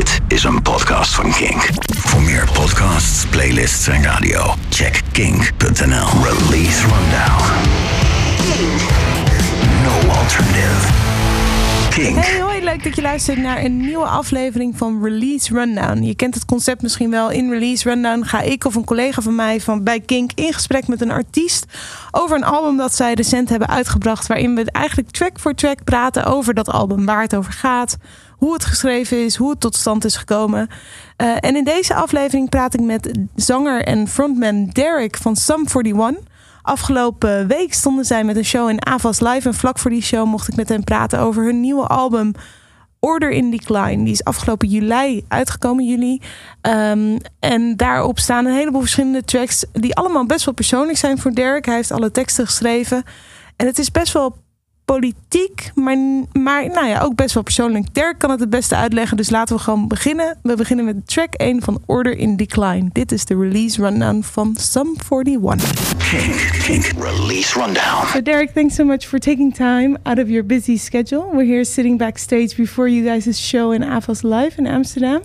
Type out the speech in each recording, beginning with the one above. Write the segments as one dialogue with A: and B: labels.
A: Dit is een podcast van Kink. Voor meer podcasts, playlists en radio, check kink.nl. Release Rundown. No alternative. Kink.
B: Hey, hoi, leuk dat je luistert naar een nieuwe aflevering van Release Rundown. Je kent het concept misschien wel. In Release Rundown ga ik of een collega van mij van bij Kink in gesprek met een artiest over een album dat zij recent hebben uitgebracht. Waarin we eigenlijk track voor track praten over dat album, waar het over gaat, hoe het geschreven is, hoe het tot stand is gekomen. Uh, en in deze aflevering praat ik met zanger en frontman Derek van Sum 41. Afgelopen week stonden zij met een show in Avas Live. En vlak voor die show mocht ik met hen praten over hun nieuwe album Order in Decline. Die is afgelopen juli uitgekomen, juli. Um, en daarop staan een heleboel verschillende tracks... die allemaal best wel persoonlijk zijn voor Derek. Hij heeft alle teksten geschreven. En het is best wel politiek, maar, maar nou ja, ook best wel persoonlijk. Dirk kan het het beste uitleggen, dus laten we gewoon beginnen. We beginnen met track 1 van Order in Decline. Dit is de release rundown van Sum 41.
A: Kink, Kink Release Rundown.
B: So Derek, thanks so much for taking time out of your busy schedule. We're here sitting backstage before you guys' show in Avos Live in Amsterdam.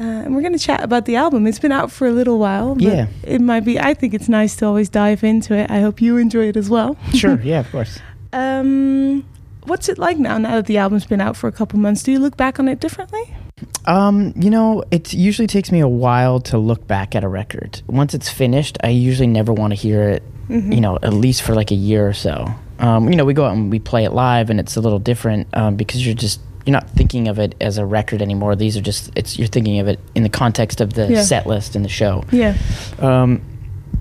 B: Uh, and we're going to chat about the album. It's been out for a little while.
C: Yeah.
B: It might be, I think it's nice to always dive into it. I hope you enjoy it as well.
C: Sure, yeah, of course.
B: Um, what's it like now? Now that the album's been out for a couple months, do you look back on it differently?
C: Um, you know, it usually takes me a while to look back at a record. Once it's finished, I usually never want to hear it.
B: Mm-hmm.
C: You know, at least for like a year or so. Um, you know, we go out and we play it live, and it's a little different um, because you're just you're not thinking of it as a record anymore. These are just it's you're thinking of it in the context of the
B: Yeah.
C: set list and the show.
B: Yeah.
C: Um,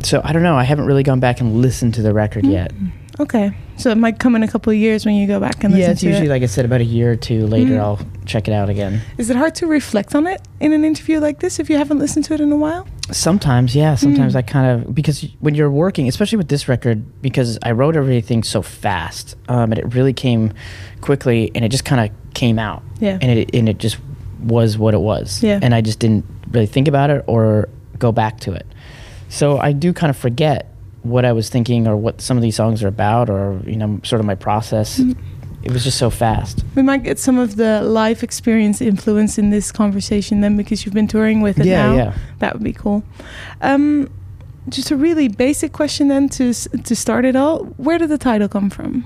C: so I don't know. I haven't really gone back and listened to the record yet.
B: Okay. So it might come in a couple of years when you go back and listen
C: Yeah, it's usually
B: it.
C: like I said, about a year or two later,
B: Mhm.
C: I'll check it out again.
B: Is it hard to reflect on it in an interview like this if you haven't listened to it in a while?
C: Sometimes, yeah. Sometimes
B: Mm.
C: I kind of because when you're working, especially with this record, because I wrote everything so fast, um, and it really came quickly, and it just kind of came out,
B: Yeah.
C: and it and it just was what it was,
B: Yeah.
C: And I just didn't really think about it or go back to it. So I do kind of forget what I was thinking or what some of these songs are about, or you know, sort of my process.
B: Mm.
C: It was just so fast.
B: We might get some of the life experience influence in this conversation then because you've been touring with it
C: Yeah,
B: now.
C: yeah.
B: That would be cool. Um, just a really basic question then to to start it all. Where did the title come from?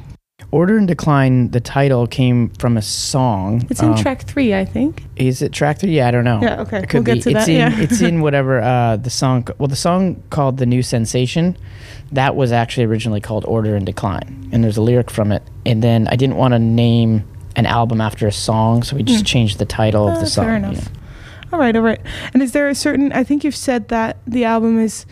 C: Order in Decline. The title came from a song.
B: It's in
C: um,
B: track three, I think.
C: Is it track three? Yeah, I don't know.
B: Yeah, okay.
C: It could
B: We'll
C: be.
B: get to
C: it's
B: that,
C: in.
B: yeah.
C: it's in whatever uh, the song. Well, the song called "The New Sensation," that was actually originally called "Order in Decline," and there's a lyric from it. And then I didn't want to name an album after a song, so we just
B: Mm.
C: changed the title of
B: Ah,
C: the song.
B: Fair enough. All right, all right. And is there a certain? I think you've said that the album is.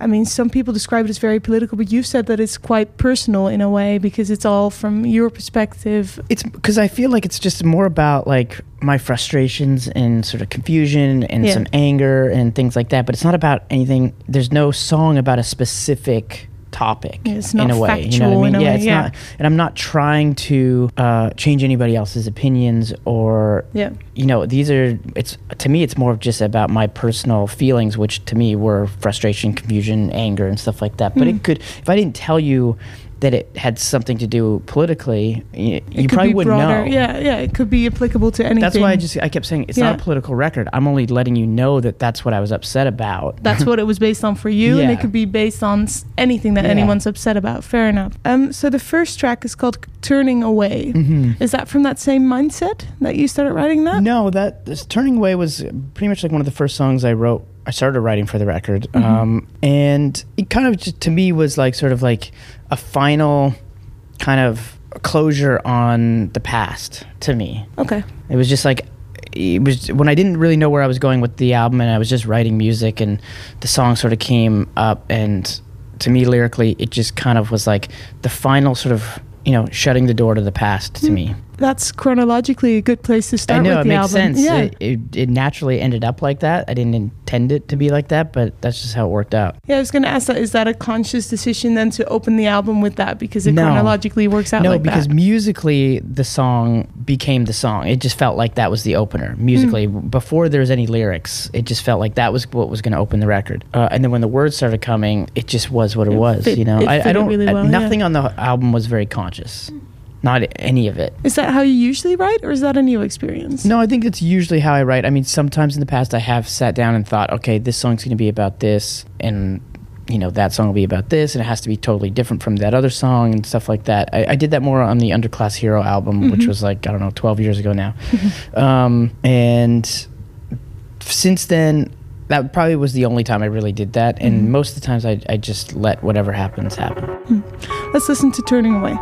B: I mean, some people describe it as very political, but you've said that it's quite personal in a way because it's all from your perspective.
C: It's because I feel like it's just more about like my frustrations and sort of confusion and
B: Yeah.
C: some anger and things like that. But it's not about anything. There's no song about a specific topic
B: it's
C: in a way. you know what I mean? yeah,
B: way,
C: it's
B: yeah.
C: not. And I'm not trying to uh, change anybody else's opinions or
B: Yeah.
C: you know these are it's to me it's more of just about my personal feelings which to me were frustration confusion anger and stuff like that but
B: Mm.
C: it could if i didn't tell you that it had something to do politically y-
B: It
C: you probably wouldn't
B: broader.
C: know
B: Yeah, yeah. It could be applicable to anything.
C: that's why i just i kept saying it's not a political record i'm only letting you know that that's what i was upset about
B: That's what it was based on for you, and it could be based on anything that
C: Yeah.
B: anyone's upset about. Fair enough. Um, so the first track is called "Turning Away."
C: Mhm.
B: Is that from that same mindset that you started writing that?
C: No, that this Turning Away was pretty much like one of the first songs I wrote. I started writing for the record,
B: Mm-hmm.
C: um, and it kind of just, to me was like sort of like a final kind of closure on the past to me.
B: Okay.
C: It was just like it was when I didn't really know where I was going with the album, and I was just writing music, and the song sort of came up, and to me lyrically, it just kind of was like the final sort of you know shutting the door to the past to me.
B: That's chronologically a good place to start
C: I know
B: with
C: it
B: the
C: makes
B: album.
C: sense.
B: Yeah.
C: It, it, it naturally ended up like that. I didn't intend it to be like that, but that's just how it worked out.
B: yeah, I was going to ask that. Is that a conscious decision then to open the album with that because it
C: No.
B: chronologically works out
C: no,
B: like
C: because
B: that?
C: musically the song became the song. It just felt like that was the opener. Musically,
B: Hmm.
C: before there was any lyrics, it just felt like that was what was going to open the record. Uh, and then when the words started coming, it just was what it,
B: It
C: was.
B: fit-
C: you know, I, I don't.
B: really
C: I-
B: well, yeah.
C: nothing on the album was very conscious. Not any of it.
D: Is that how you usually write, or is that a new experience?
C: No, I think it's usually how I write. I mean, sometimes in the past I have sat down and thought, okay, this song's going to be about this, and you know that song will be about this, and it has to be totally different from that other song and stuff like that. I, I did that more on the Underclass Hero album, which mm-hmm. was like I don't know, twelve years ago now, mm-hmm. um, and since then. That probably was the only time I really did that, and mm-hmm. most of the times I, I just let whatever happens happen. Hmm.
D: Let's listen to Turning Away.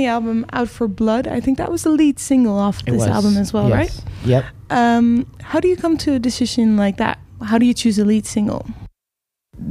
B: The
D: album, Out for Blood, I think that was the lead single off this
C: was.
D: album as well,
C: Yes.
D: right?
C: Yep.
D: Um, how do you come to a decision like that? How do you choose a lead single?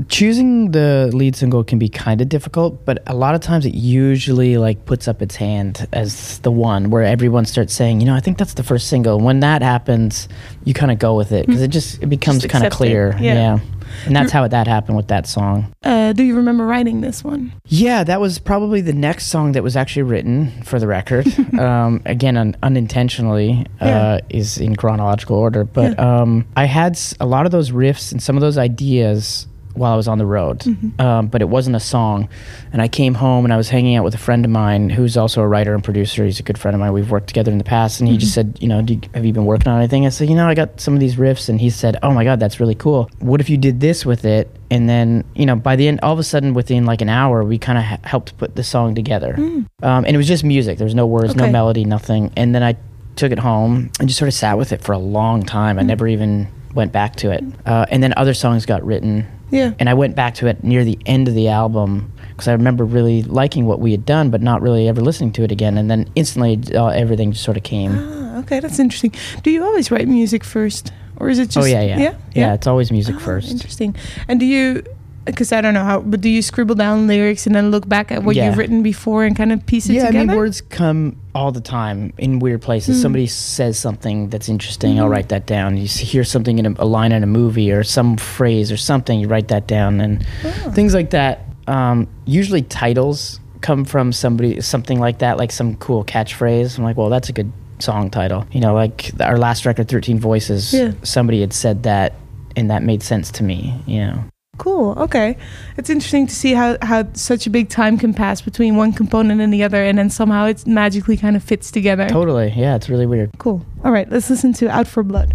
C: choosing the lead single can be kind of difficult but a lot of times it usually like puts up its hand as the one where everyone starts saying you know i think that's the first single when that happens you kind of go with it because it just it becomes kind of
D: accept it,
C: clear
D: yeah.
C: And that's how that happened with that song
D: Uh, do you remember writing this one?
C: yeah that was probably the next song that was actually written for the record um, again un- unintentionally uh,
D: Yeah.
C: is in chronological order but um, i had s- a lot of those riffs and some of those ideas while I was on the road,
B: Mm-hmm.
C: um, but it wasn't a song. And I came home and I was hanging out with a friend of mine who's also a writer and producer. He's a good friend of mine. We've worked together in the past, and he just
B: Mm-hmm.
C: said, you know, do you, have you been working on anything? I said, you know, I got some of these riffs, and he said, oh my god, that's really cool. What if you did this with it? And then, you know, by the end, all of a sudden, within like an hour, we kind of ha- helped put the song together. Um, and it was just music. There was no words, no
B: Mm.
C: Melody, nothing. And then I took it home and just sort of sat with it for a long time.
B: Mm.
C: I never even went back to it. Uh, and then other songs got written.
B: Yeah.
C: And I went back to it near the end of the album because I remember really liking what we had done, but not really ever listening to it again. And then instantly, uh, everything just sort of came.
B: Ah, okay, that's interesting. Do you always write music first, or is it just?
C: oh yeah, yeah,
B: yeah, Yeah,
C: It's always music
B: Ah,
C: first.
B: Interesting. And do you? Because I don't know how, but do you scribble down lyrics and then look back at what
C: Yeah.
B: you've written before and kind of piece it together.
C: Yeah, I mean, words come all the time in weird places.
B: Mm.
C: Somebody says something that's interesting, I'll
B: Mhm.
C: write that down. You hear something in a, a line in a movie or some phrase or something, you write that down, and
B: Oh.
C: things like that. Um, usually, titles come from somebody, something like that, like some cool catchphrase. I'm like, well, that's a good song title. You know, like our last record, 13 Voices,
B: Yeah.
C: somebody had said that, and that made sense to me, you know.
B: Cool. Okay, it's interesting to see how how such a big time can pass between one component and the other, and then somehow it magically kind of fits together.
C: Totally. Yeah, it's really weird.
B: Cool. All right, let's listen to Out for Blood.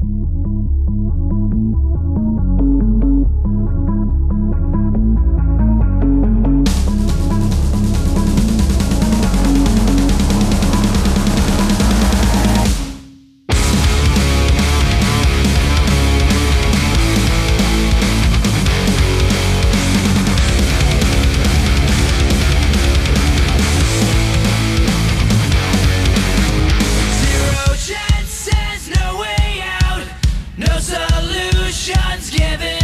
D: Solutions given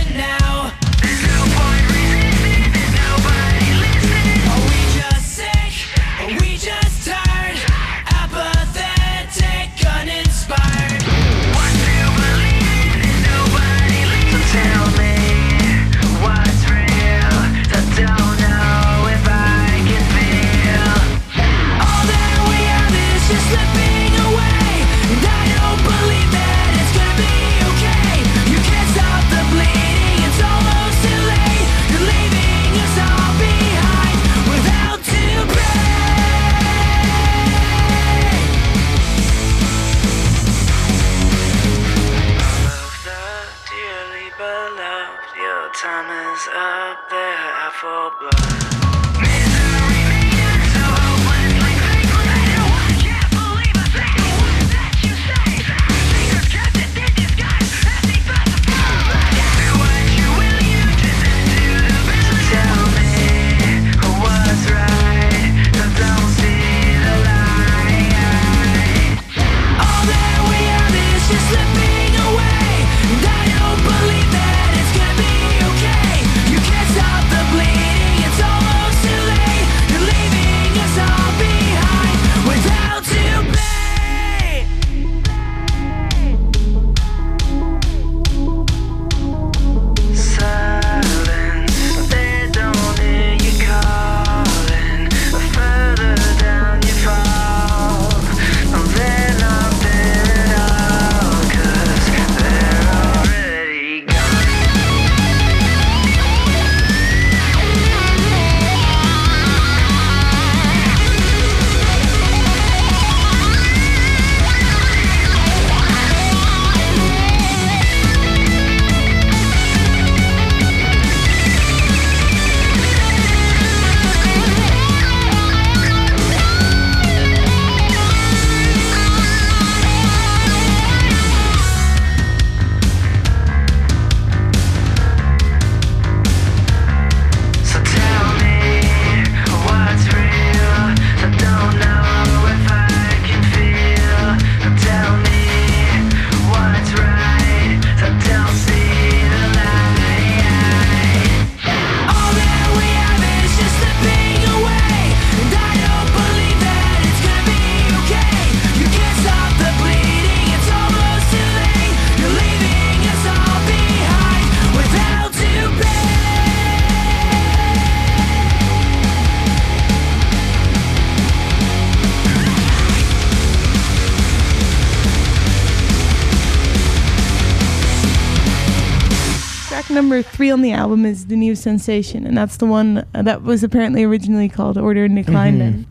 B: on the album is the new sensation, and that's the one that was apparently originally called Order in Decline. Then,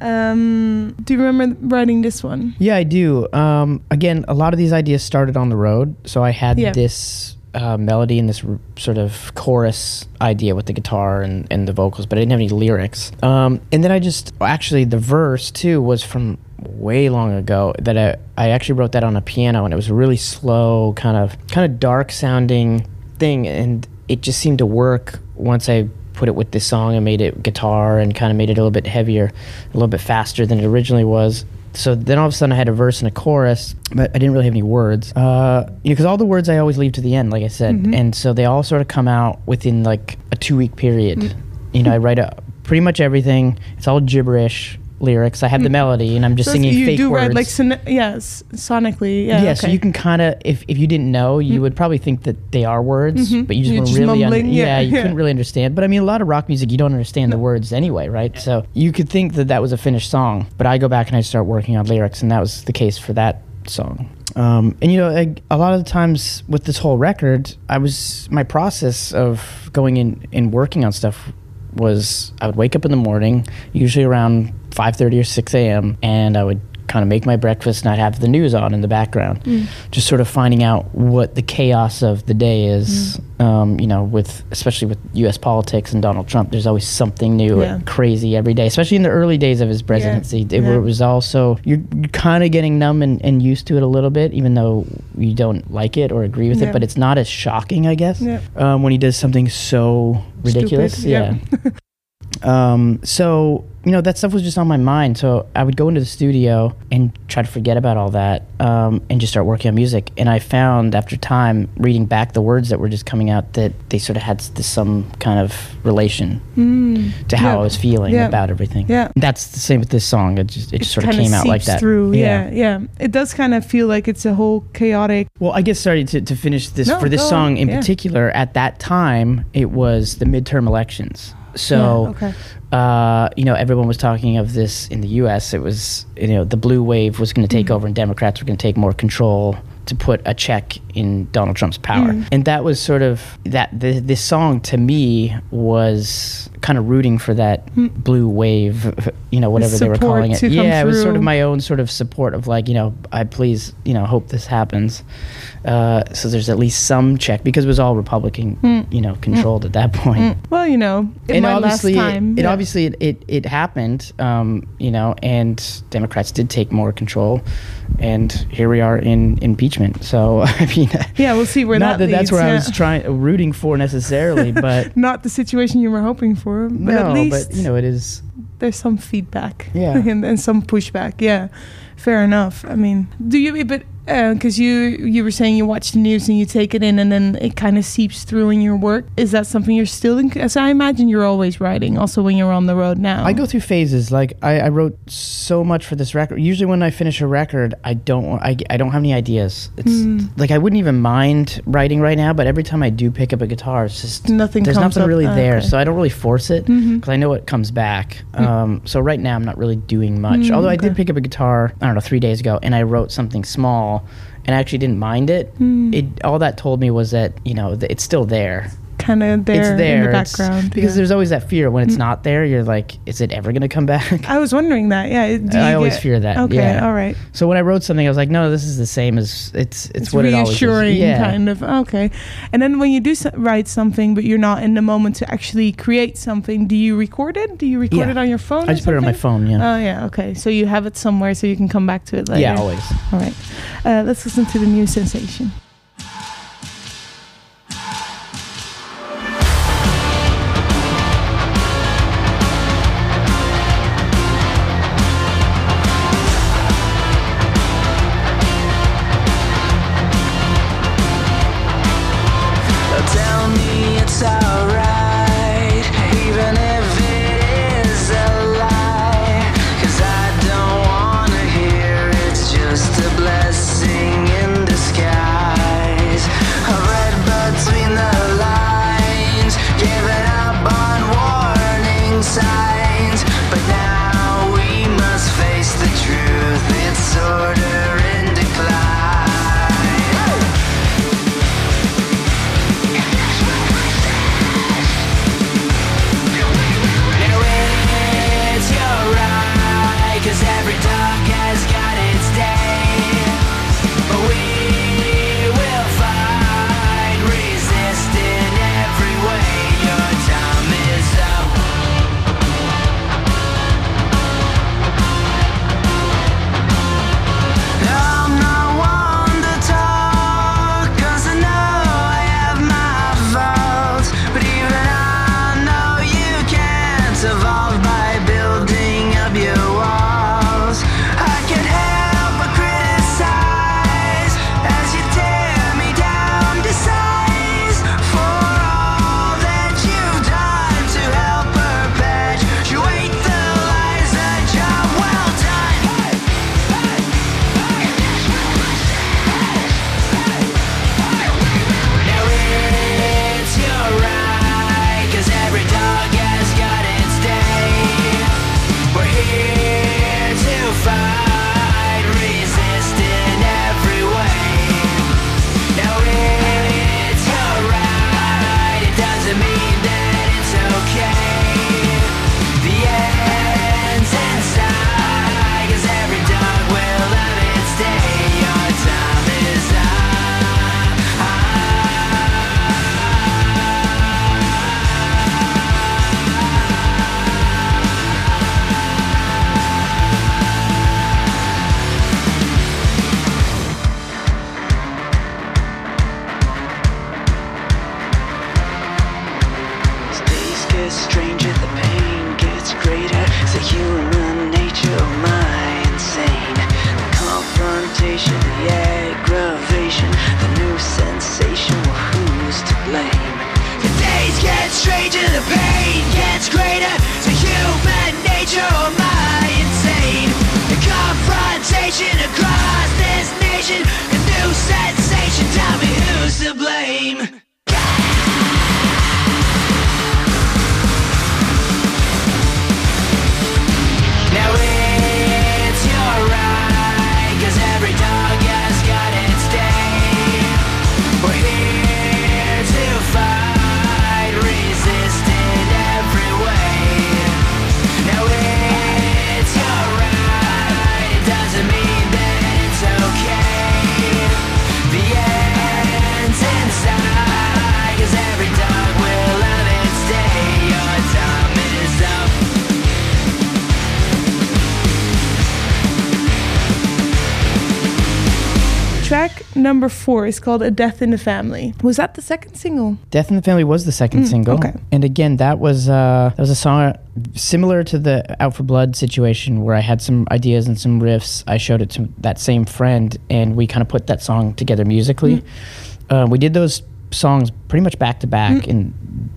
B: um, do you remember writing this one?
C: Yeah, I do. Um, again, a lot of these ideas started on the road, so I had this uh, melody and this r- sort of chorus idea with the guitar and, and the vocals, but I didn't have any lyrics. Um, and then I just actually the verse too was from way long ago that I, I actually wrote that on a piano and it was a really slow kind of kind of dark sounding thing and it just seemed to work once I put it with this song and made it guitar and kind of made it a little bit heavier, a little bit faster than it originally was. So then all of a sudden I had a verse and a chorus, but I didn't really have any words. Uh, you know, because all the words I always leave to the end, like I said, and so they all sort of come out within like a two week period. You know, I write a, pretty much everything. It's all gibberish lyrics. I have the hmm. melody, and I'm just
B: So
C: singing
B: you
C: fake
B: do
C: words.
B: write like son- yes, sonically. Yeah.
C: Yeah, so you can kind of, if, if you didn't know, you hmm. would probably think that they are words, mm-hmm. but you just
B: You're
C: weren't
B: just
C: really, yeah,
B: yeah,
C: you
B: yeah.
C: couldn't really understand. But I mean, a lot of rock music, you don't understand the words anyway, right? So you could think that that was a finished song, but I go back and I start working on lyrics, and that was the case for that song. Um, and you know, I, a lot of the times with this whole record, I was my process of going in and working on stuff was I would wake up in the morning, usually around 5:30 or 6 a.m., and I would kind of make my breakfast and I'd have the news on in the background,
B: Mm.
C: just sort of finding out what the chaos of the day is.
B: Mm.
C: Um, you know, with especially with U.S. politics and Donald Trump, there's always something new
B: Yeah.
C: and crazy every day, especially in the early days of his presidency. It,
B: Yeah.
C: was also you're, you're kind of getting numb and, and used to it a little bit, even though you don't like it or agree with
B: Yeah.
C: it. But it's not as shocking, I guess,
B: Yeah.
C: um, when he does something so ridiculous.
B: Stupid,
C: yeah.
B: yeah.
C: um, so you know that stuff was just on my mind. So I would go into the studio and try to forget about all that um, and just start working on music. And I found after time reading back the words that were just coming out that they sort of had s- some kind of relation to how
B: Yeah.
C: I was feeling
B: Yeah.
C: about everything.
B: Yeah.
C: that's the same with this song. It just it, just sort of came out like that.
B: Through, yeah. yeah, It does kind of feel like it's a whole chaotic.
C: Well, I guess sorry to, to finish this
B: No,
C: for this
B: go on.
C: song in
B: Yeah.
C: particular. At that time, it was the midterm elections. So,
B: Yeah, okay.
C: uh, you know, everyone was talking of this in the U.S. It was, you know, the blue wave was going to take
B: Mm-hmm.
C: over, and Democrats were going to take more control to put a check in Donald Trump's power.
B: Mm.
C: And that was sort of that. The, this song to me was kind of rooting for that blue wave, you know, whatever they were
B: Mm.
C: calling it. Yeah, it was sort of my own sort of support of like, you know, I please, you know, hope this happens. Uh, so there's at least some check because it was all Republican,
B: Mm.
C: you know, controlled at that point
B: Well, you know, it
C: and obviously,
B: time.
C: it, it
B: yeah.
C: obviously it, it, it happened, um, you know, and Democrats did take more control, and here we are in impeachment. So I mean,
B: Yeah, we'll see where
C: not
B: that
C: that, that's
B: leads,
C: where I was trying rooting for necessarily, but
B: Not the situation you were hoping for, but
C: no,
B: at least
C: but you know, it is.
B: there's some feedback
C: Yeah.
B: and, and some pushback yeah fair enough i mean do you but because you you were saying you watch the news and you take it in and then it kind of seeps through in your work is that something you're still in as i imagine you're always writing also when you're on the road now
C: I go through phases. Like I, I wrote so much for this record. Usually, when I finish a record, I don't. I, I don't have any ideas. It's
B: Hmm.
C: like I wouldn't even mind writing right now, but every time I do pick up a guitar, it's just
B: Nothing
C: There's
B: comes
C: nothing
B: up.
C: really
B: Ah,
C: there,
B: okay.
C: so I don't really force it because
B: Mhm.
C: I know it comes back. Um, so right now, I'm not really doing much.
B: Mm,
C: Although I did pick up a guitar, I don't know, three days ago, and I wrote something small, and I actually didn't mind it.
B: Mm.
C: It all that told me was that you know it's still there.
B: Kind of there,
C: it's there
B: in the
C: It's-
B: background
C: because
B: yeah. Mm.
C: there's always that fear when it's not there. You're like, is it ever gonna come back?
B: i was wondering that yeah do
C: I always
B: get-
C: fear that,
B: okay
C: yeah.
B: all right
C: so when I wrote something, I was like, no, this is the same as it's. It's,
B: it's
C: what it
B: reassuring
C: Yeah.
B: kind of okay and then when you do so- write something but you're not in the moment to actually create something do you record it do you record it on your phone
C: I just put it on my phone. Yeah.
B: oh yeah okay so you have it somewhere so you can come back to it later
C: yeah, always.
B: all right uh, let's listen to the new sensation number four is called A Death in the Family. Was that the second single?
C: Death in the Family was the second single.
B: okay.
C: And again, that was uh, that was a song similar to the Out for Blood situation where I had some ideas and some riffs. I showed it to that same friend, and we kind of put that song together musically. Uh, we did those songs pretty much back to back in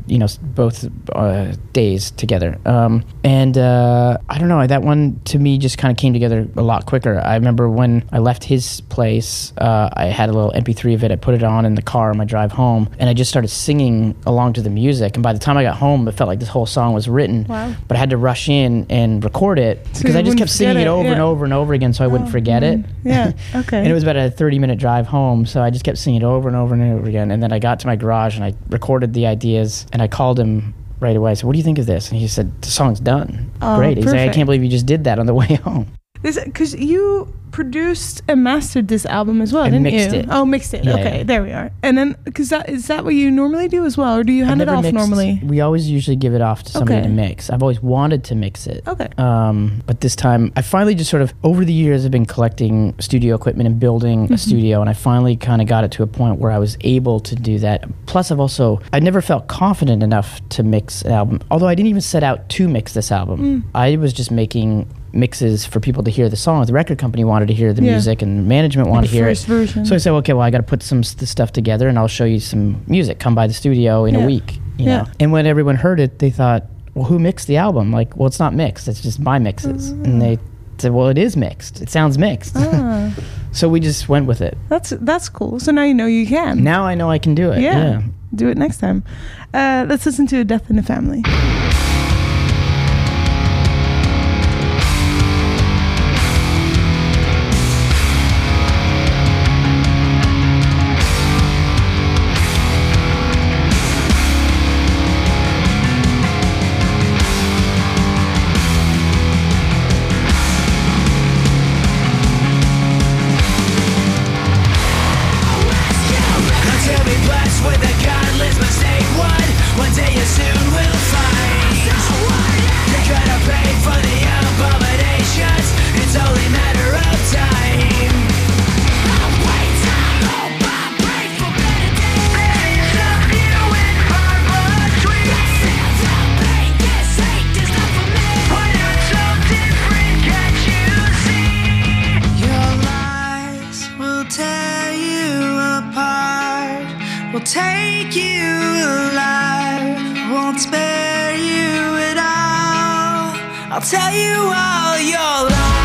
C: you know both uh, days together. Um, and uh, I don't know that one to me just kind of came together a lot quicker. I remember when I left his place, uh, I had a little MP3 of it. I put it on in the car on my drive home, and I just started singing along to the music. And by the time I got home, it felt like this whole song was written.
B: Wow.
C: But I had to rush in and record it because
B: you
C: I just kept singing it
B: it,
C: over and over and over again, so I wouldn't
B: Oh,
C: forget it.
B: Yeah, okay.
C: and it was about a 30 minute drive home, so I just kept singing it over and over and over again. And then I got to my garage and I recorded the ideas, and I called him right away. I said, "What do you think of this?" And he said, "The song's done.
B: Oh,
C: Great." He's like, "I can't believe you just did that on the way home."
B: Because you produced and mastered this album as well,
C: I
B: didn't
C: mixed
B: you?
C: it.
B: Oh, mixed it.
C: Yeah,
B: okay,
C: yeah.
B: there we are. And then, because that is that what you normally do as well, or do you hand it off
C: mixed-
B: normally?
C: We always usually give it off to somebody
B: Okay.
C: to mix. I've always wanted to mix it.
B: Okay.
C: Um, but this time, I finally just sort of over the years, I've been collecting studio equipment and building
B: Mm-hmm.
C: a studio, and I finally kind of got it to a point where I was able to do that. Plus, I've also I never felt confident enough to mix an album. Although I didn't even set out to mix this album,
B: Mm.
C: I was just making mixes for people to hear the songs. The record company wanted to hear the
B: Yeah.
C: music, and management wanted to hear it.
B: version.
C: So I said, okay, well, I got to put some s- this stuff together, and I'll show you some music. Come by the studio in
B: Yeah.
C: a week, you
B: Yeah.
C: know. And when everyone heard it, they thought, well, who mixed the album? Like, well, it's not mixed. It's just my mixes. And they said, well, it is mixed. It sounds mixed.
B: Ah,
C: so we just went with it.
B: that's that's cool. So now you know you can.
C: Now I know I can do it.
B: yeah. Do it next time. Uh, let's listen to A Death in the Family.
D: I'll tell you all your lies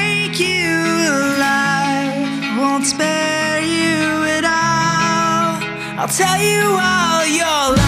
D: I'll tell you all your lies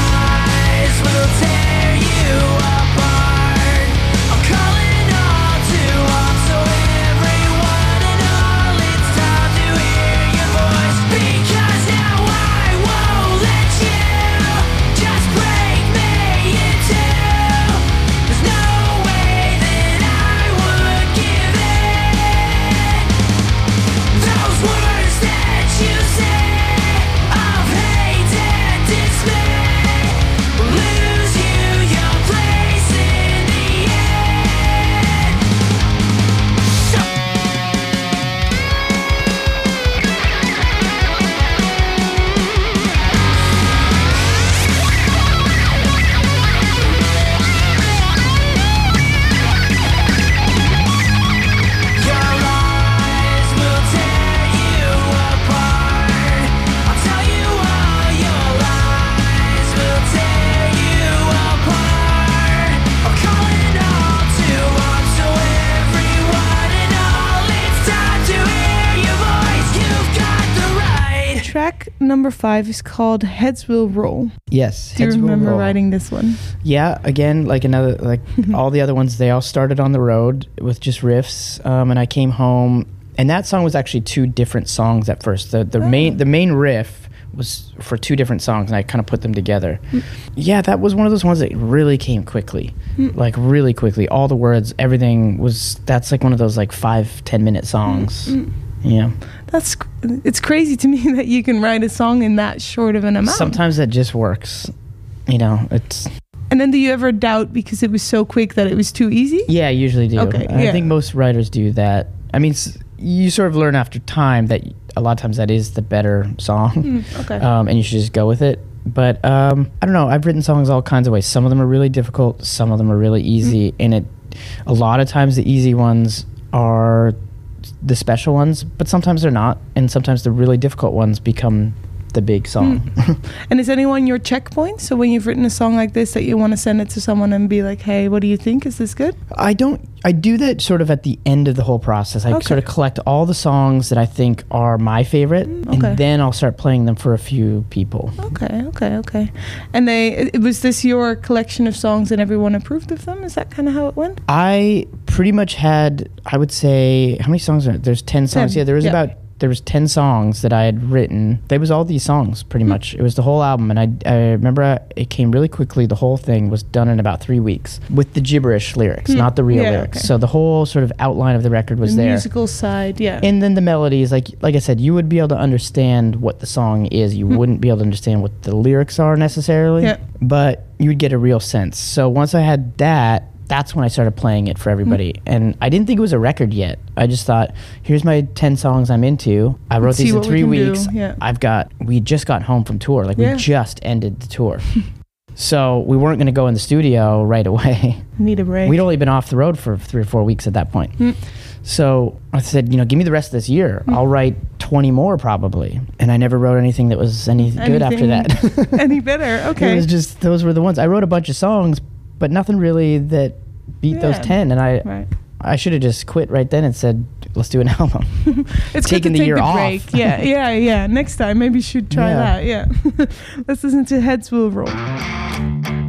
B: number five is called Heads Will Roll.
C: Yes.
B: Do you remember writing this one?
C: Yeah, again, like another, like all the other ones, they all started on the road with just riffs. Um, and I came home, and that song was actually two different songs at first. The the main oh. the main riff was for two different songs, and I kind of put them together. Mm. Yeah, that was one of those ones that really came quickly, mm. like really quickly. All the words, everything was. That's like one of those like five ten minute songs. Mm. Yeah.
B: That's it's crazy to me that you can write a song in that short of an amount.
C: Sometimes that just works. You know, it's
B: And then do you ever doubt because it was so quick that it was too easy?
C: Yeah, I usually do.
B: Okay,
C: I
B: yeah.
C: think most writers do that. I mean, you sort of learn after time that a lot of times that is the better song,
B: Hmm, okay.
C: um, and you should just go with it. But um, I don't know. I've written songs all kinds of ways. Some of them are really difficult. Some of them are really easy.
B: Hmm.
C: And it, a lot of times, the easy ones are the special ones, but sometimes they're not. And sometimes the really difficult ones become the big song.
B: Hmm. And is anyone your checkpoint? So when you've written a song like this, that you want to send it to someone and be like, "Hey, what do you think? Is this good?"
C: I don't. I do that sort of at the end of the whole process. I
B: Okay.
C: sort of collect all the songs that I think are my favorite,
B: okay.
C: and then I'll start playing them for a few people.
B: Okay, okay, okay. And they was this your collection of songs and everyone approved of them? Is that kind of how it went?
C: I pretty much had. I would say how many songs are there's ten songs.
B: Ten,
C: Yeah, there was
B: yeah.
C: about there was ten songs that I had written. There was all these songs pretty much. It was the whole album, and I, I remember I, it came really quickly. The whole thing was done in about three weeks with the gibberish lyrics, not the real
B: Yeah,
C: lyrics.
B: okay.
C: So the whole sort of outline of the record was
B: the
C: there.
B: musical side, yeah.
C: and then the melodies like like i said you would be able to understand what the song is you wouldn't be able to understand what the lyrics are necessarily
B: Hmm. Yeah.
C: but you would get a real sense so once i had that that's when i started playing it for everybody
B: Hmm.
C: and i didn't think it was a record yet i just thought here's my 10 songs i'm into i wrote
B: Let's
C: these in
B: what we
C: three weeks
B: yeah.
C: i've got we just got home from tour like
B: Yeah.
C: we just ended the tour so we weren't going to go in the studio right away
B: Need a break.
C: We'd only been off the road for three or four weeks at that point. So I said, you know, give me the rest of this year. I'll write 20 more probably. And I never wrote anything that was any good after that.
B: Any better? Okay.
C: it was just, those were the ones. I wrote a bunch of songs, but nothing really that beat those 10. And I,
B: right.
C: I should have just quit right then and said, let's do an album.
B: It's
C: taking the
B: take
C: year
B: the
C: off.
B: Yeah, yeah, yeah. Next time, maybe you should try
C: Yeah.
B: that. Yeah. Let's listen to Heads Will Roll.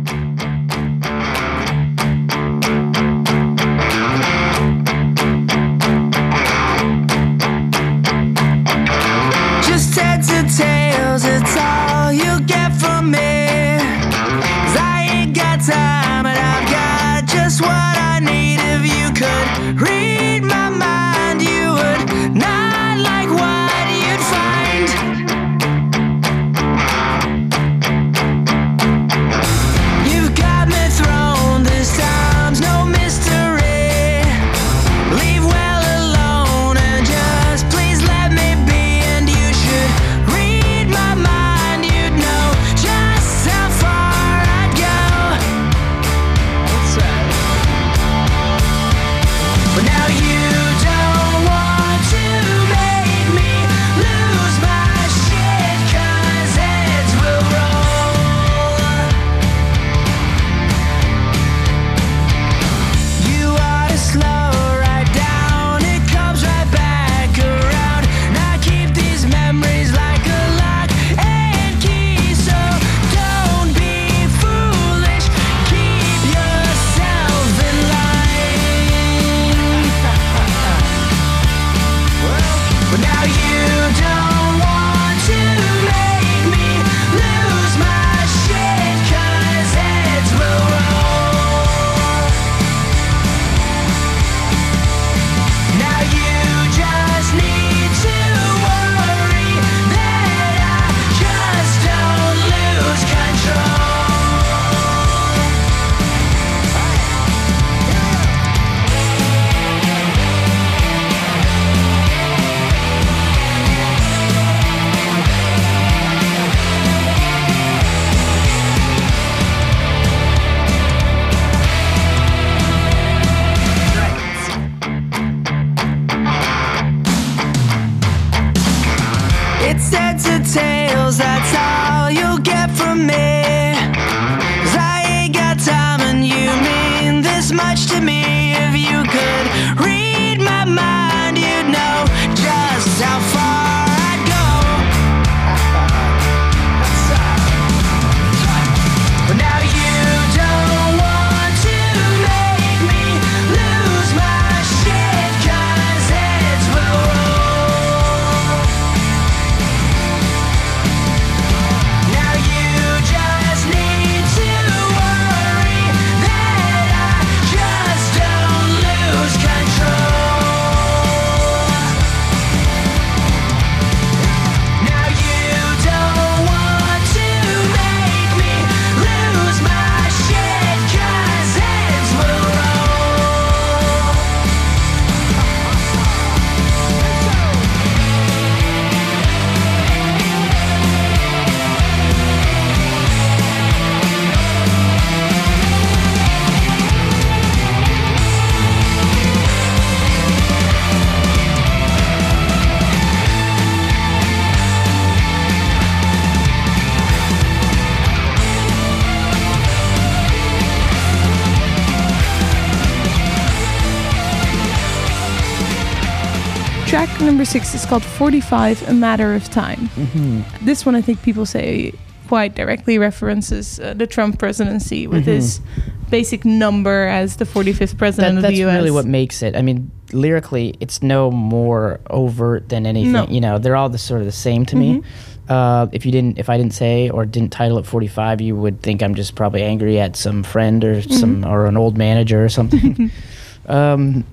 B: Number six is called 45 A Matter of Time.
C: Mm-hmm.
B: This one, I think people say quite directly references uh, the Trump presidency with his basic number as the 45th president
C: That,
B: of the US.
C: That's really what makes it. I mean, lyrically, it's no more overt than anything.
B: No. Mm-hmm.
C: You know, they're all the sort of the same to me. Uh, if you didn't, if I didn't say or didn't title it 45, you would think I'm just probably angry at some friend or
B: Mm-hmm.
C: some or an old manager or something. um,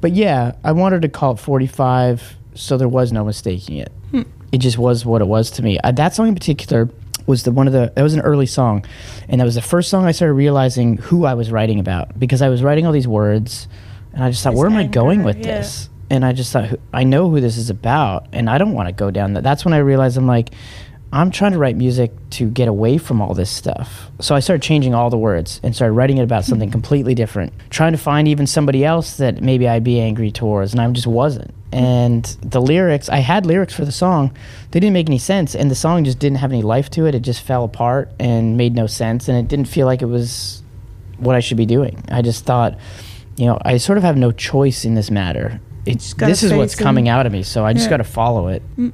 C: but yeah, I wanted to call it 45, so there was no mistaking it.
B: Hmm.
C: It just was what it was to me. Uh, that song in particular was the one of the that was an early song, and that was the first song I started realizing who I was writing about because I was writing all these words, and I just thought, where am I going with
B: yeah.
C: this? And I just thought, I know who this is about, and I don't want to go down that. That's when I realized I'm like, I'm trying to write music to get away from all this stuff. So I started changing all the words and started writing it about something completely different, trying to find even somebody else that maybe I'd be angry towards, and I just wasn't. And the lyrics, I had lyrics for the song, they didn't make any sense, and the song just didn't have any life to it. It just fell apart and made no sense, and it didn't feel like it was what I should be doing. I just thought, you know, I sort of have no choice in this matter. It's this is what's coming out of me, so I just
B: Yeah.
C: got to follow it. Mm.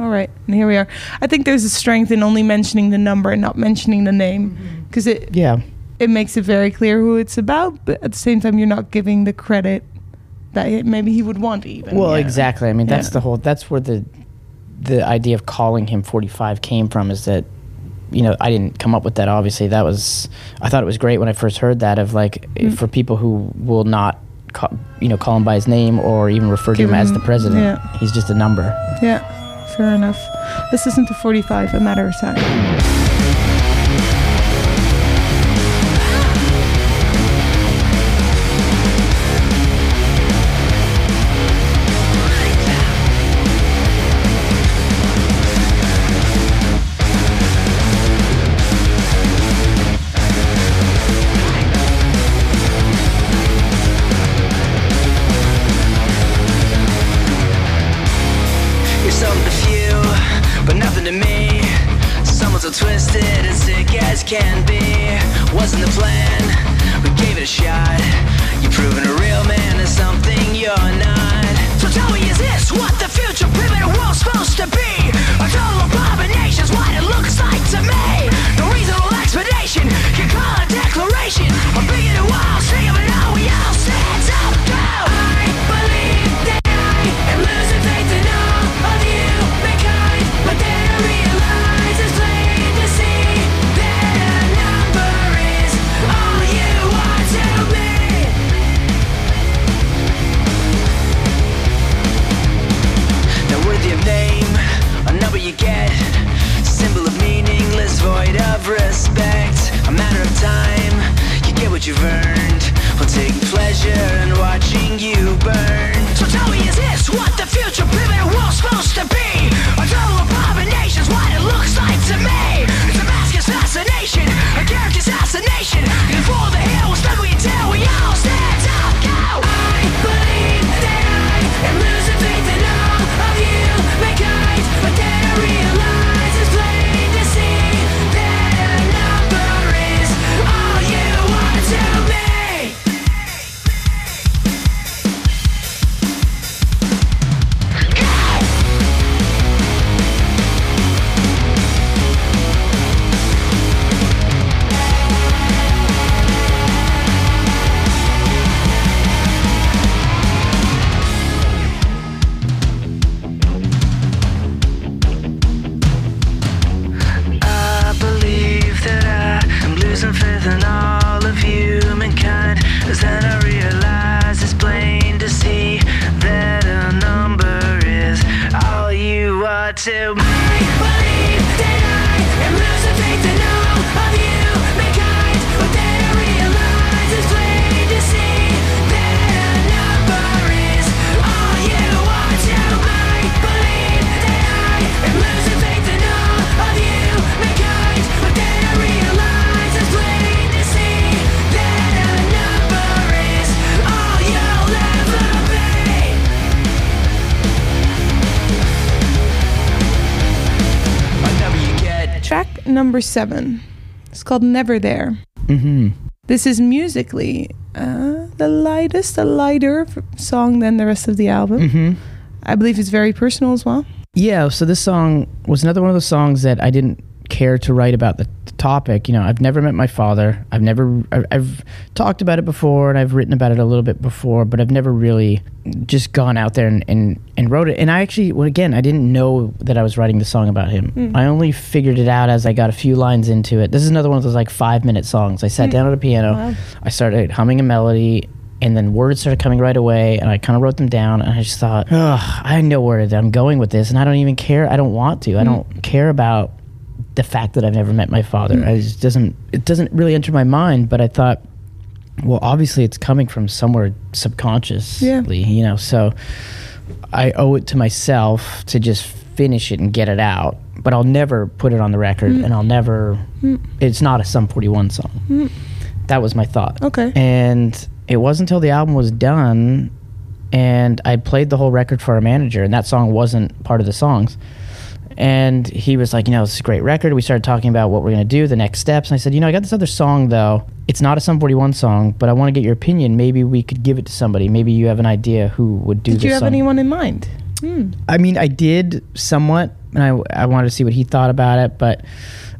B: All right, and here we are. I think there's a strength in only mentioning the number and not mentioning the name mm-hmm. because it
C: Yeah.
B: it makes it very clear who it's about, but at the same time, you're not giving the credit that maybe he would want even.
C: Well,
B: Yeah.
C: exactly. I mean, that's
B: Yeah.
C: the whole. That's where the the idea of calling him 45 came from. Is that you know I didn't come up with that. Obviously, that was I thought it was great when I first heard that. Of like
B: Mm.
C: for people who will not. Call, you know, call him by his name or even refer to
B: Give
C: him as the president.
B: yeah.
C: He's just a number.
B: Yeah, fair enough. Let's listen to 45, A Matter of Time.
D: Respect. A matter of time, you get what you've earned. We'll take pleasure in watching you burn. So tell me, is this what the future pivotal world's supposed to be? Number
B: seven. It's called Never There.
C: Mm-hmm.
B: This is musically uh, the lightest, a lighter song than the rest of the album.
C: Mm-hmm.
B: I believe it's very personal as well.
C: Yeah, so this song was another one of those songs that I didn't care to write about the, the topic. You know, I've never met my father. I've never, I've, talked about it before and I've written about it a little bit before, but I've never really just gone out there and, and, and wrote it. And I actually, well, again, I didn't know that I was writing the song about him. Hmm. I only figured it out as I got a few lines into it. This is another one of those like five minute songs. I sat hmm. down at a piano,
B: Wow.
C: I started humming a melody, and then words started coming right away, and I kind of wrote them down, and I just thought, Ugh, I know where I'm going with this, and I don't even care. I don't want to. I hmm. don't care about the fact that I've never met my father. Hmm. I just doesn't. It doesn't really enter my mind. But I thought, well, obviously, it's coming from somewhere subconsciously, you know. So I owe it to myself to just finish it and get it out. But I'll never put it on the record, hmm. and I'll never. Hmm. It's not a Sum 41 song. That was my thought.
B: Okay.
C: And it wasn't until the album was done and I played the whole record for our manager, and that song wasn't part of the songs. And he was like, you know, this is a great record. We started talking about what we're going to do, the next steps. And I said, you know, I got this other song, though. It's not a Sum 41 song, but I want to get your opinion. Maybe we could give it to somebody. Maybe you have an idea who would do
B: Did you have
C: song.
B: anyone in mind? Hmm.
C: I mean, I did somewhat, and I, I wanted to see what he thought about it, but,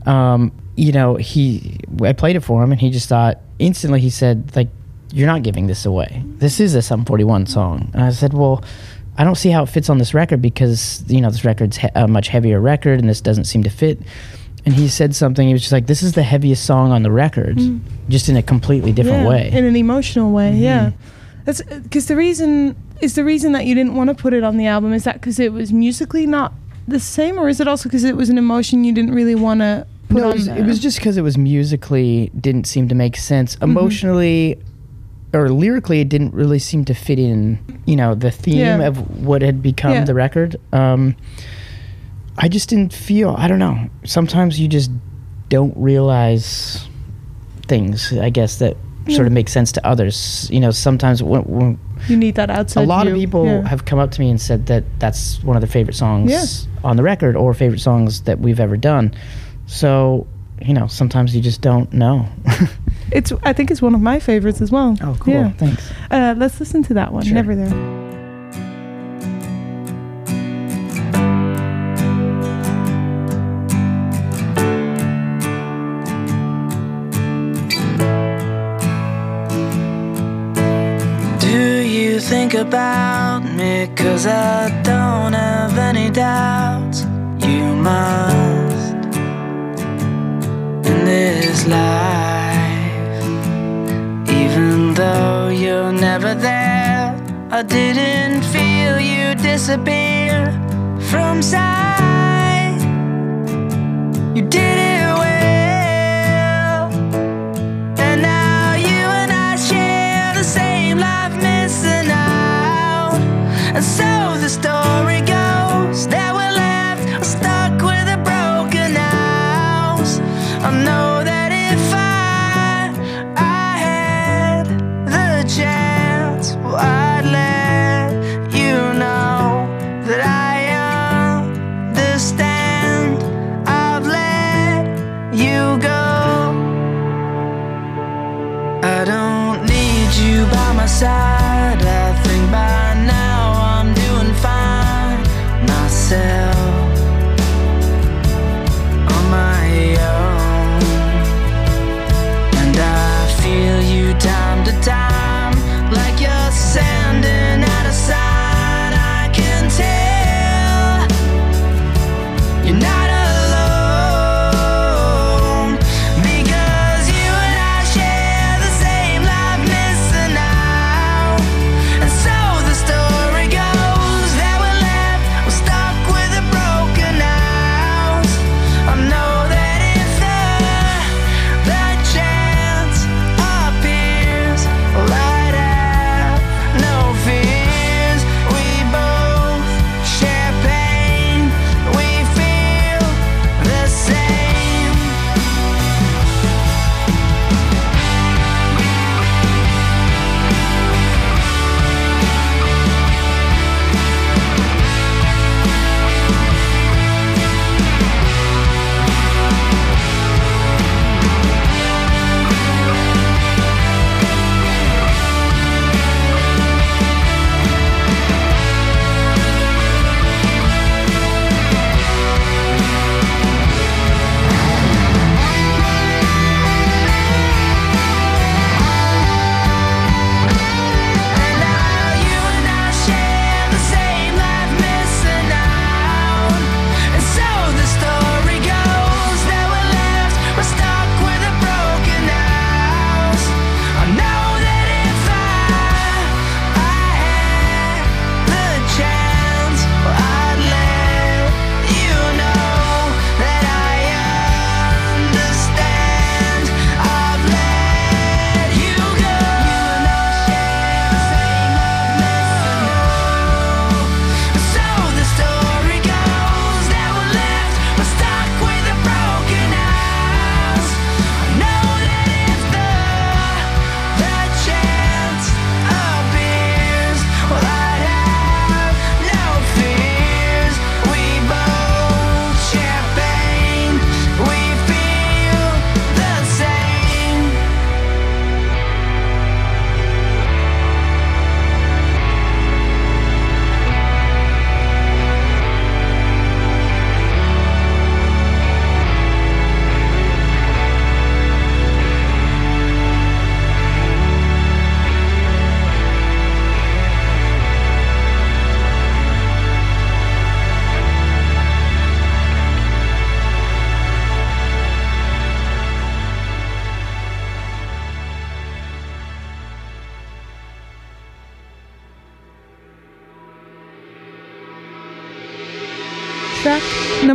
C: um, you know, he, I played it for him, and he just thought, instantly, he said, like, you're not giving this away. This is a Sum 41 song. And I said, well, I don't see how it fits on this record because, you know, this record's he- a much heavier record, and this doesn't seem to fit. And he said something, he was just like, this is the heaviest song on the record, mm. just in a completely different
B: Yeah,
C: way.
B: in an emotional way. Mm-hmm. Yeah, that's uh, because the reason is the reason that you didn't want to put it on the album is that because it was musically not the same, or is it also because it was an emotion you didn't really want to put
C: No,
B: on
C: it was, it was just because it was musically didn't seem to make sense. Mm-hmm. Emotionally or lyrically, it didn't really seem to fit in. You know, the theme
B: Yeah.
C: of what had become
B: Yeah.
C: the record. Um, I just didn't feel. I don't know. Sometimes you just don't realize things. I guess that sort of make sense to others. You know, sometimes when, when
B: you need that outside.
C: a lot of people
B: Yeah.
C: have come up to me and said that that's one of their favorite songs
B: Yeah.
C: on the record or favorite songs that we've ever done. So, you know, sometimes you just don't know.
B: It's I think it's one of my favorites as well.
C: oh, cool.
B: Yeah.
C: Thanks.
B: Uh, let's listen to that one.
C: Sure.
B: Never there.
D: Do you think about me? Cause I don't have any doubts. You must. This life, even though you're never there, I didn't feel you disappear from sight. You did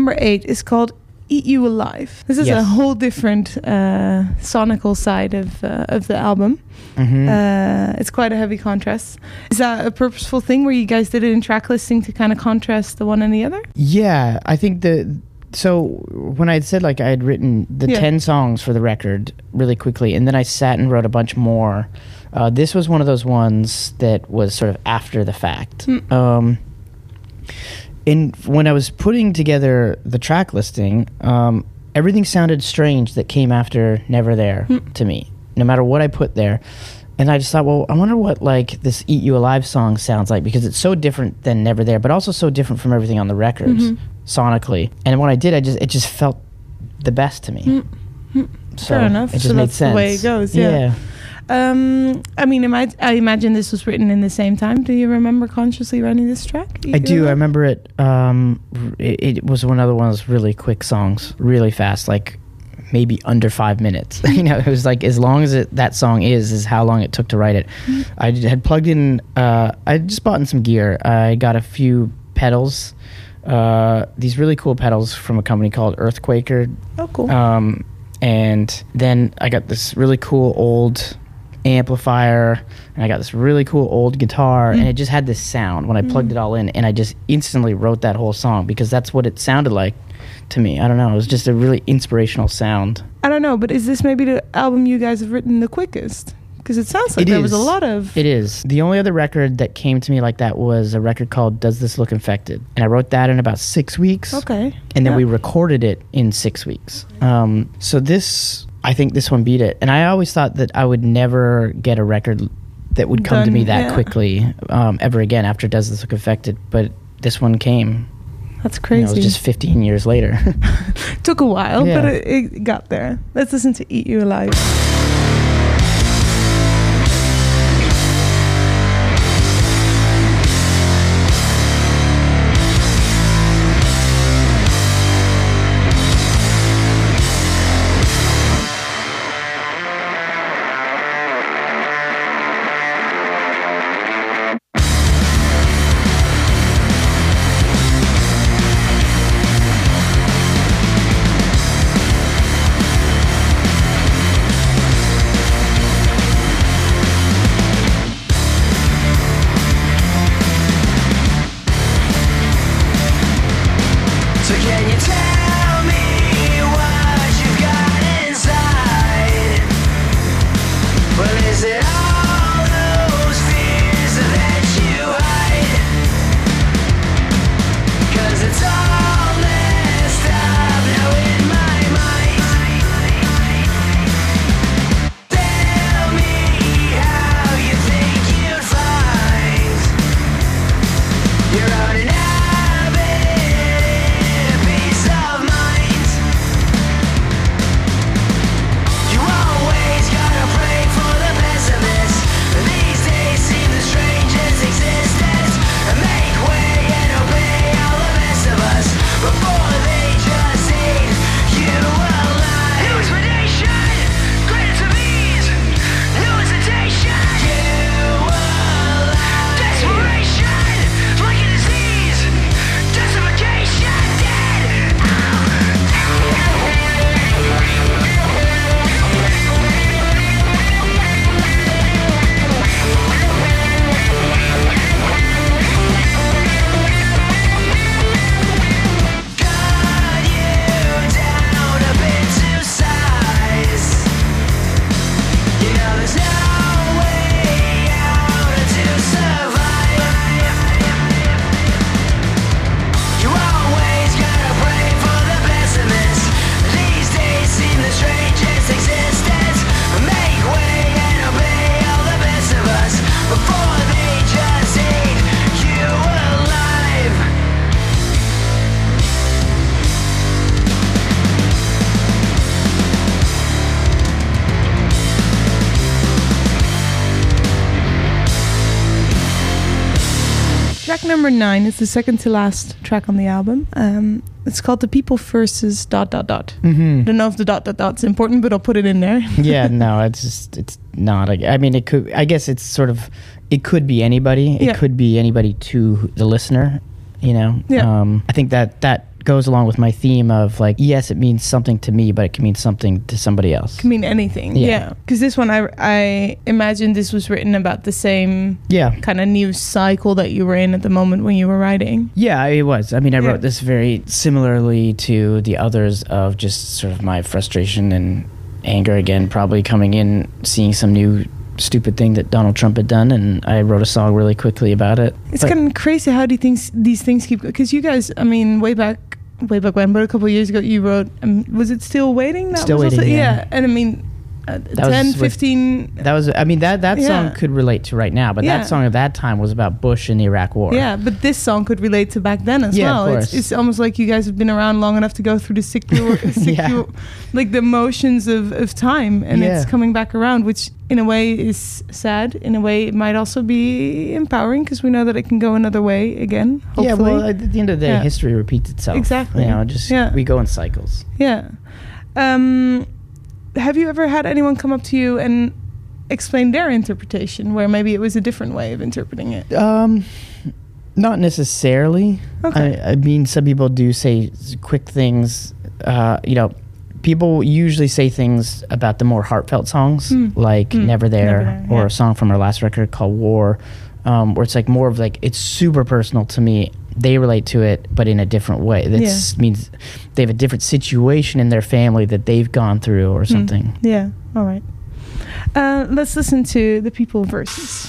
D: number eight is called "Eat You Alive." This is a whole different uh, sonical side of uh, of the album.
C: Mhm.
D: Uh, it's quite a heavy contrast. Is that a purposeful thing where you guys did it in track listing to kind of contrast the one and the other?
C: Yeah, I think the so when I said like I had written the
D: Yeah.
C: ten songs for the record really quickly, and then I sat and wrote a bunch more. Uh, this was one of those ones that was sort of after the fact.
D: Hmm.
C: Um, in when I was putting together the track listing, um, everything sounded strange that came after "Never There"
D: Hmm.
C: to me. No matter what I put there, and I just thought, well, I wonder what like this "Eat You Alive" song sounds like because it's so different than "Never There," but also so different from everything on the records sonically. And when I did, I just it just felt the best to me. So
D: Fair enough.
C: It just
D: So
C: made
D: that's
C: sense.
D: the way it goes, yeah. Um, I mean, I imagine this was written in the same time. Do you remember consciously writing this track?
C: I do. I remember it. Um, it, it was one of the ones really quick songs, really fast, like maybe under five minutes. you know, it was like as long as it, that song is, is how long it took to write it. I had plugged in. Uh, I just bought in some gear. I got a few pedals. Uh, these really cool pedals from a company called Earthquaker.
D: Oh, cool.
C: Um, and then I got this really cool old amplifier and I got this really cool old guitar and it just had this sound when I plugged it all in and I just instantly wrote that whole song because that's what it sounded like to me. I don't know. It was just a really inspirational sound.
D: I don't know, but is this maybe the album you guys have written the quickest? Because it sounds like
C: It
D: there was a lot of.
C: It is. The only other record that came to me like that was a record called Does This Look Infected? And I wrote that in about six weeks.
D: Okay.
C: and then
D: Yeah.
C: we recorded it in six weeks. Um, so this, I think this one beat it. And I always thought that I would never get a record that would come to me that
D: yeah.
C: quickly um, ever again after Does This Look Infected. But this one came.
D: That's
C: You know,
D: crazy.
C: it was just 15 years later.
D: Took a while,
C: Yeah.
D: but it, it got there. Let's listen to "Eat You Alive." Nine is the second to last track on the album. Um, it's called "The People versus dot dot dot."
C: mm-hmm.
D: I don't know if the dot dot dot's important, but I'll put it in there.
C: yeah, no, it's just it's not. I I mean, it could. I guess it's sort of. It could be anybody. It
D: Yeah.
C: could be anybody to the listener. You know.
D: Yeah.
C: Um, I think that that goes along with my theme of like, yes, it means something to me, but it can mean something to somebody else.
B: Can mean anything.
C: Yeah.
B: Yeah. Because this one, I I imagine this was written about the same
C: Yeah.
B: kind of news cycle that you were in at the moment when you were writing.
C: Yeah, it was. I mean, I
B: Yeah.
C: wrote this very similarly to the others of just sort of my frustration and anger again, probably coming in, seeing some new stupid thing that Donald Trump had done, and I wrote a song really quickly about it.
B: It's
C: But-
B: kind of crazy how do things these things keep because you guys, I mean, way back way back when, but a couple of years ago, you wrote. Um, was it still waiting? That
C: Still
B: was
C: Waiting, yeah.
B: and I mean, uh,
C: was
B: 10,
C: with-
B: 15.
C: that was, I mean, that that song
B: Yeah.
C: could relate to right now, but
B: Yeah.
C: that song at that time was about Bush and the Iraq War.
B: Yeah, but this song could relate to back then as
C: Yeah,
B: well. It's, it's almost like you guys have been around long enough to go through the secure, secure like the motions of, of time, and it's coming back around, which in a way is sad. In a way, it might also be empowering because we know that it can go another way again. Hopefully.
C: Yeah, well, at the end of the day, history repeats itself.
B: Exactly.
C: You know, just
B: Yeah.
C: we go in cycles.
B: Yeah. Um, have you ever had anyone come up to you and explain their interpretation, where maybe it was a different way of interpreting it?
C: Um, not necessarily.
B: Okay.
C: I, I mean, some people do say quick things. Uh, you know, people usually say things about the more heartfelt songs,
B: Mm.
C: like
B: Mm.
C: "Never There"
B: Never There,
C: or
B: yeah.
C: a song from our last record called "War," um, where it's like more of like it's super personal to me. They relate to it, but in a different way. That
B: Yeah.
C: means they have a different situation in their family that they've gone through or
B: Hmm.
C: something.
B: Yeah. All right. Uh, let's listen to the people
D: versus.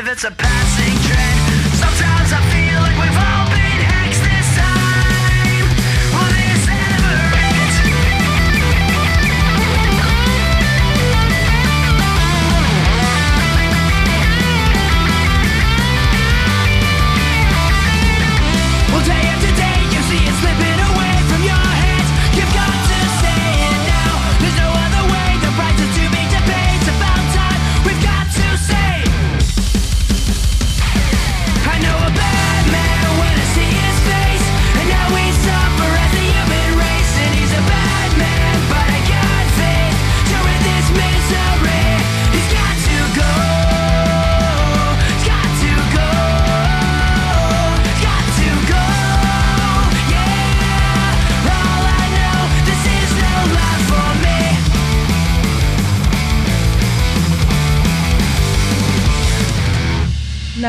D: Believe it's a passing trend. Sometimes I feel like we've all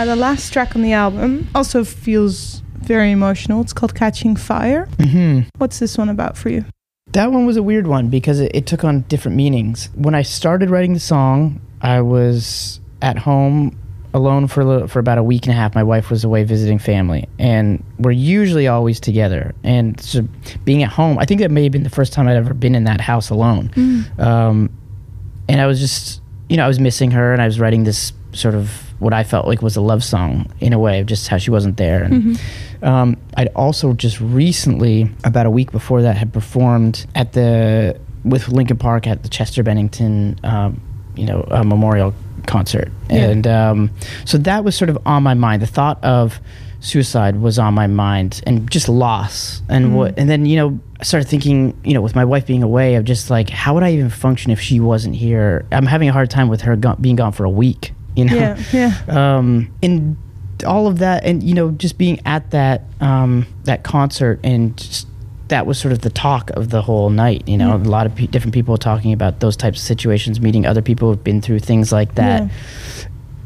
D: Now, the
B: last track on the album also feels very emotional. It's called Catching Fire.
C: hmm
B: What's this one about for you?
C: That one was a weird one because it, it took on different meanings. When I started writing the song, I was at home alone for a little, for about a week and a half. My wife was away visiting family, and we're usually always together. And so being at home, I think that may have been the first time I'd ever been in that house alone. Um, and I was just, you know, I was missing her, and I was writing this sort of what I felt like was a love song in a way of just how she wasn't there. And um, I'd also just recently, about a week before that, had performed at the with Linkin Park at the Chester Bennington, um, you know, uh, memorial concert,
B: Yeah.
C: and um, so that was sort of on my mind. The thought of suicide was on my mind, and just loss, and what, and then you know, I started thinking, you know, with my wife being away, of just like, how would I even function if she wasn't here? I'm having a hard time with her go- being gone for a week, you know
B: Yeah, yeah.
C: um, and all of that, and you know, just being at that um, that concert, and just, that was sort of the talk of the whole night. You know, a lot of pe- different people talking about those types of situations, meeting other people who've been through things like that.
B: Yeah.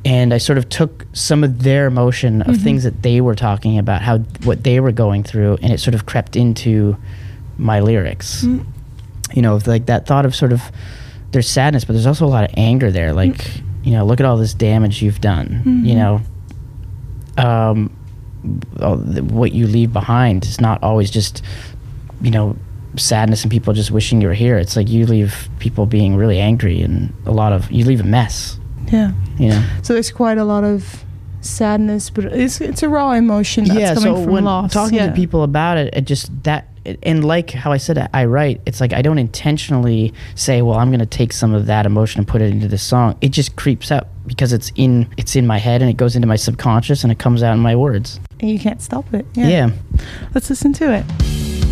C: And I sort of took some of their emotion of things that they were talking about, how what they were going through, and it sort of crept into my lyrics. You know, like that thought of sort of there's sadness, but there's also a lot of anger there. Like, you know, look at all this damage you've done. You know, um, what you leave behind is not always just, you know, sadness and people just wishing you were here. It's like you leave people being really angry and a lot of you leave a mess.
B: Yeah.
C: You know.
B: So there's quite a lot of sadness, but it's it's a raw emotion that's
C: yeah.
B: coming
C: So
B: from
C: when
B: loss.
C: talking
B: yeah.
C: to people about it, it just that. And like how I said, I write. It's like I don't intentionally say, "Well, I'm going to take some of that emotion and put it into this song." It just creeps up because it's in it's in my head and it goes into my subconscious and it comes out in my words.
B: and you can't stop it. Yeah.
C: yeah.
B: Let's listen to it.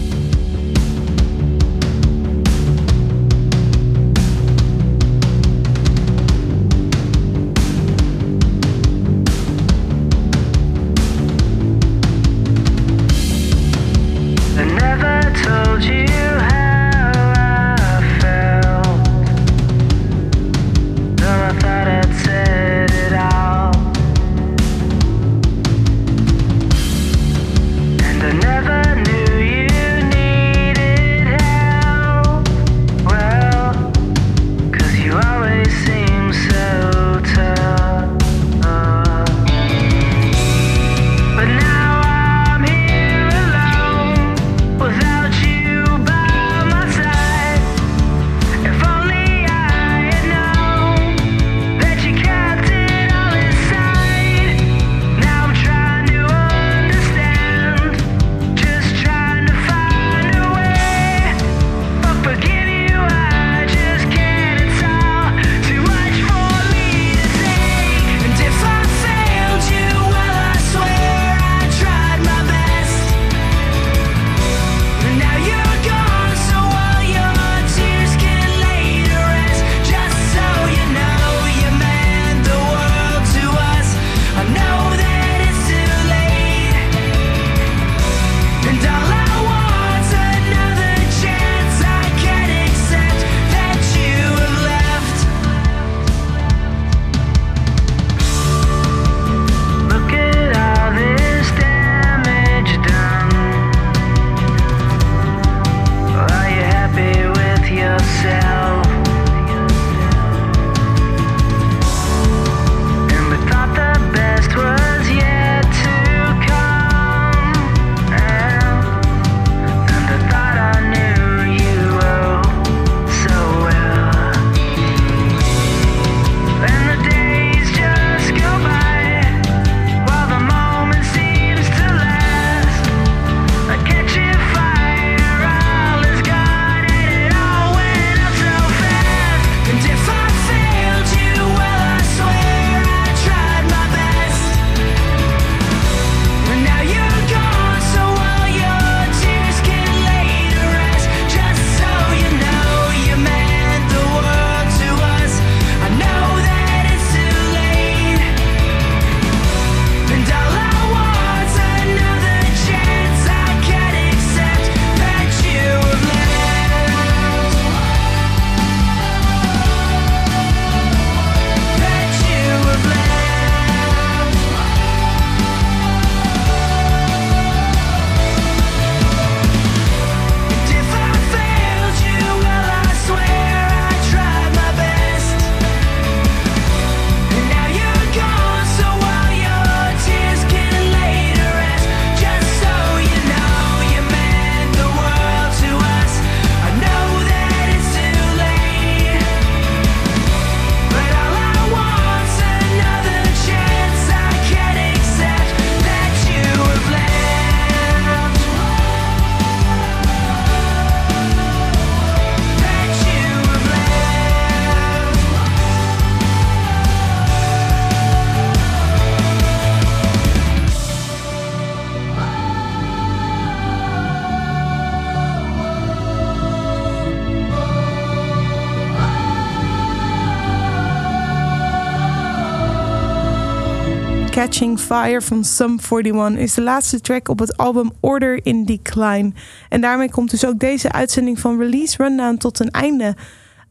B: Fire van Sum 41 is de laatste track op het album Order in Decline. En daarmee komt dus ook deze uitzending van Release Rundown tot een einde.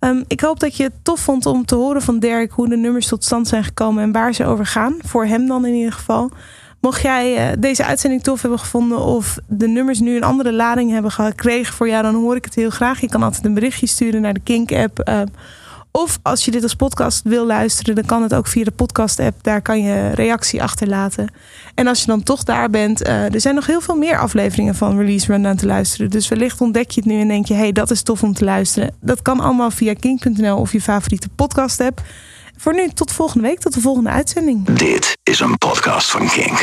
B: Um, ik hoop dat je het tof vond om te horen van Derek hoe de nummers tot stand zijn gekomen en waar ze over gaan. Voor hem dan in ieder geval. Mocht jij uh, deze uitzending tof hebben gevonden of de nummers nu een andere lading hebben gekregen voor jou, dan hoor ik het heel graag. Je kan altijd een berichtje sturen naar de Kink-app. Uh, of als je dit als podcast wil luisteren, dan kan het ook via de podcast-app. Daar kan je reactie achterlaten. En als je dan toch daar bent, uh, er zijn nog heel veel meer afleveringen van Release Rundown te luisteren. Dus wellicht ontdek je het nu en denk je, hey, dat is tof om te luisteren. Dat kan allemaal via kink.nl of je favoriete podcast-app. Voor nu, tot volgende week, tot de volgende uitzending.
A: Dit is een podcast van Kink.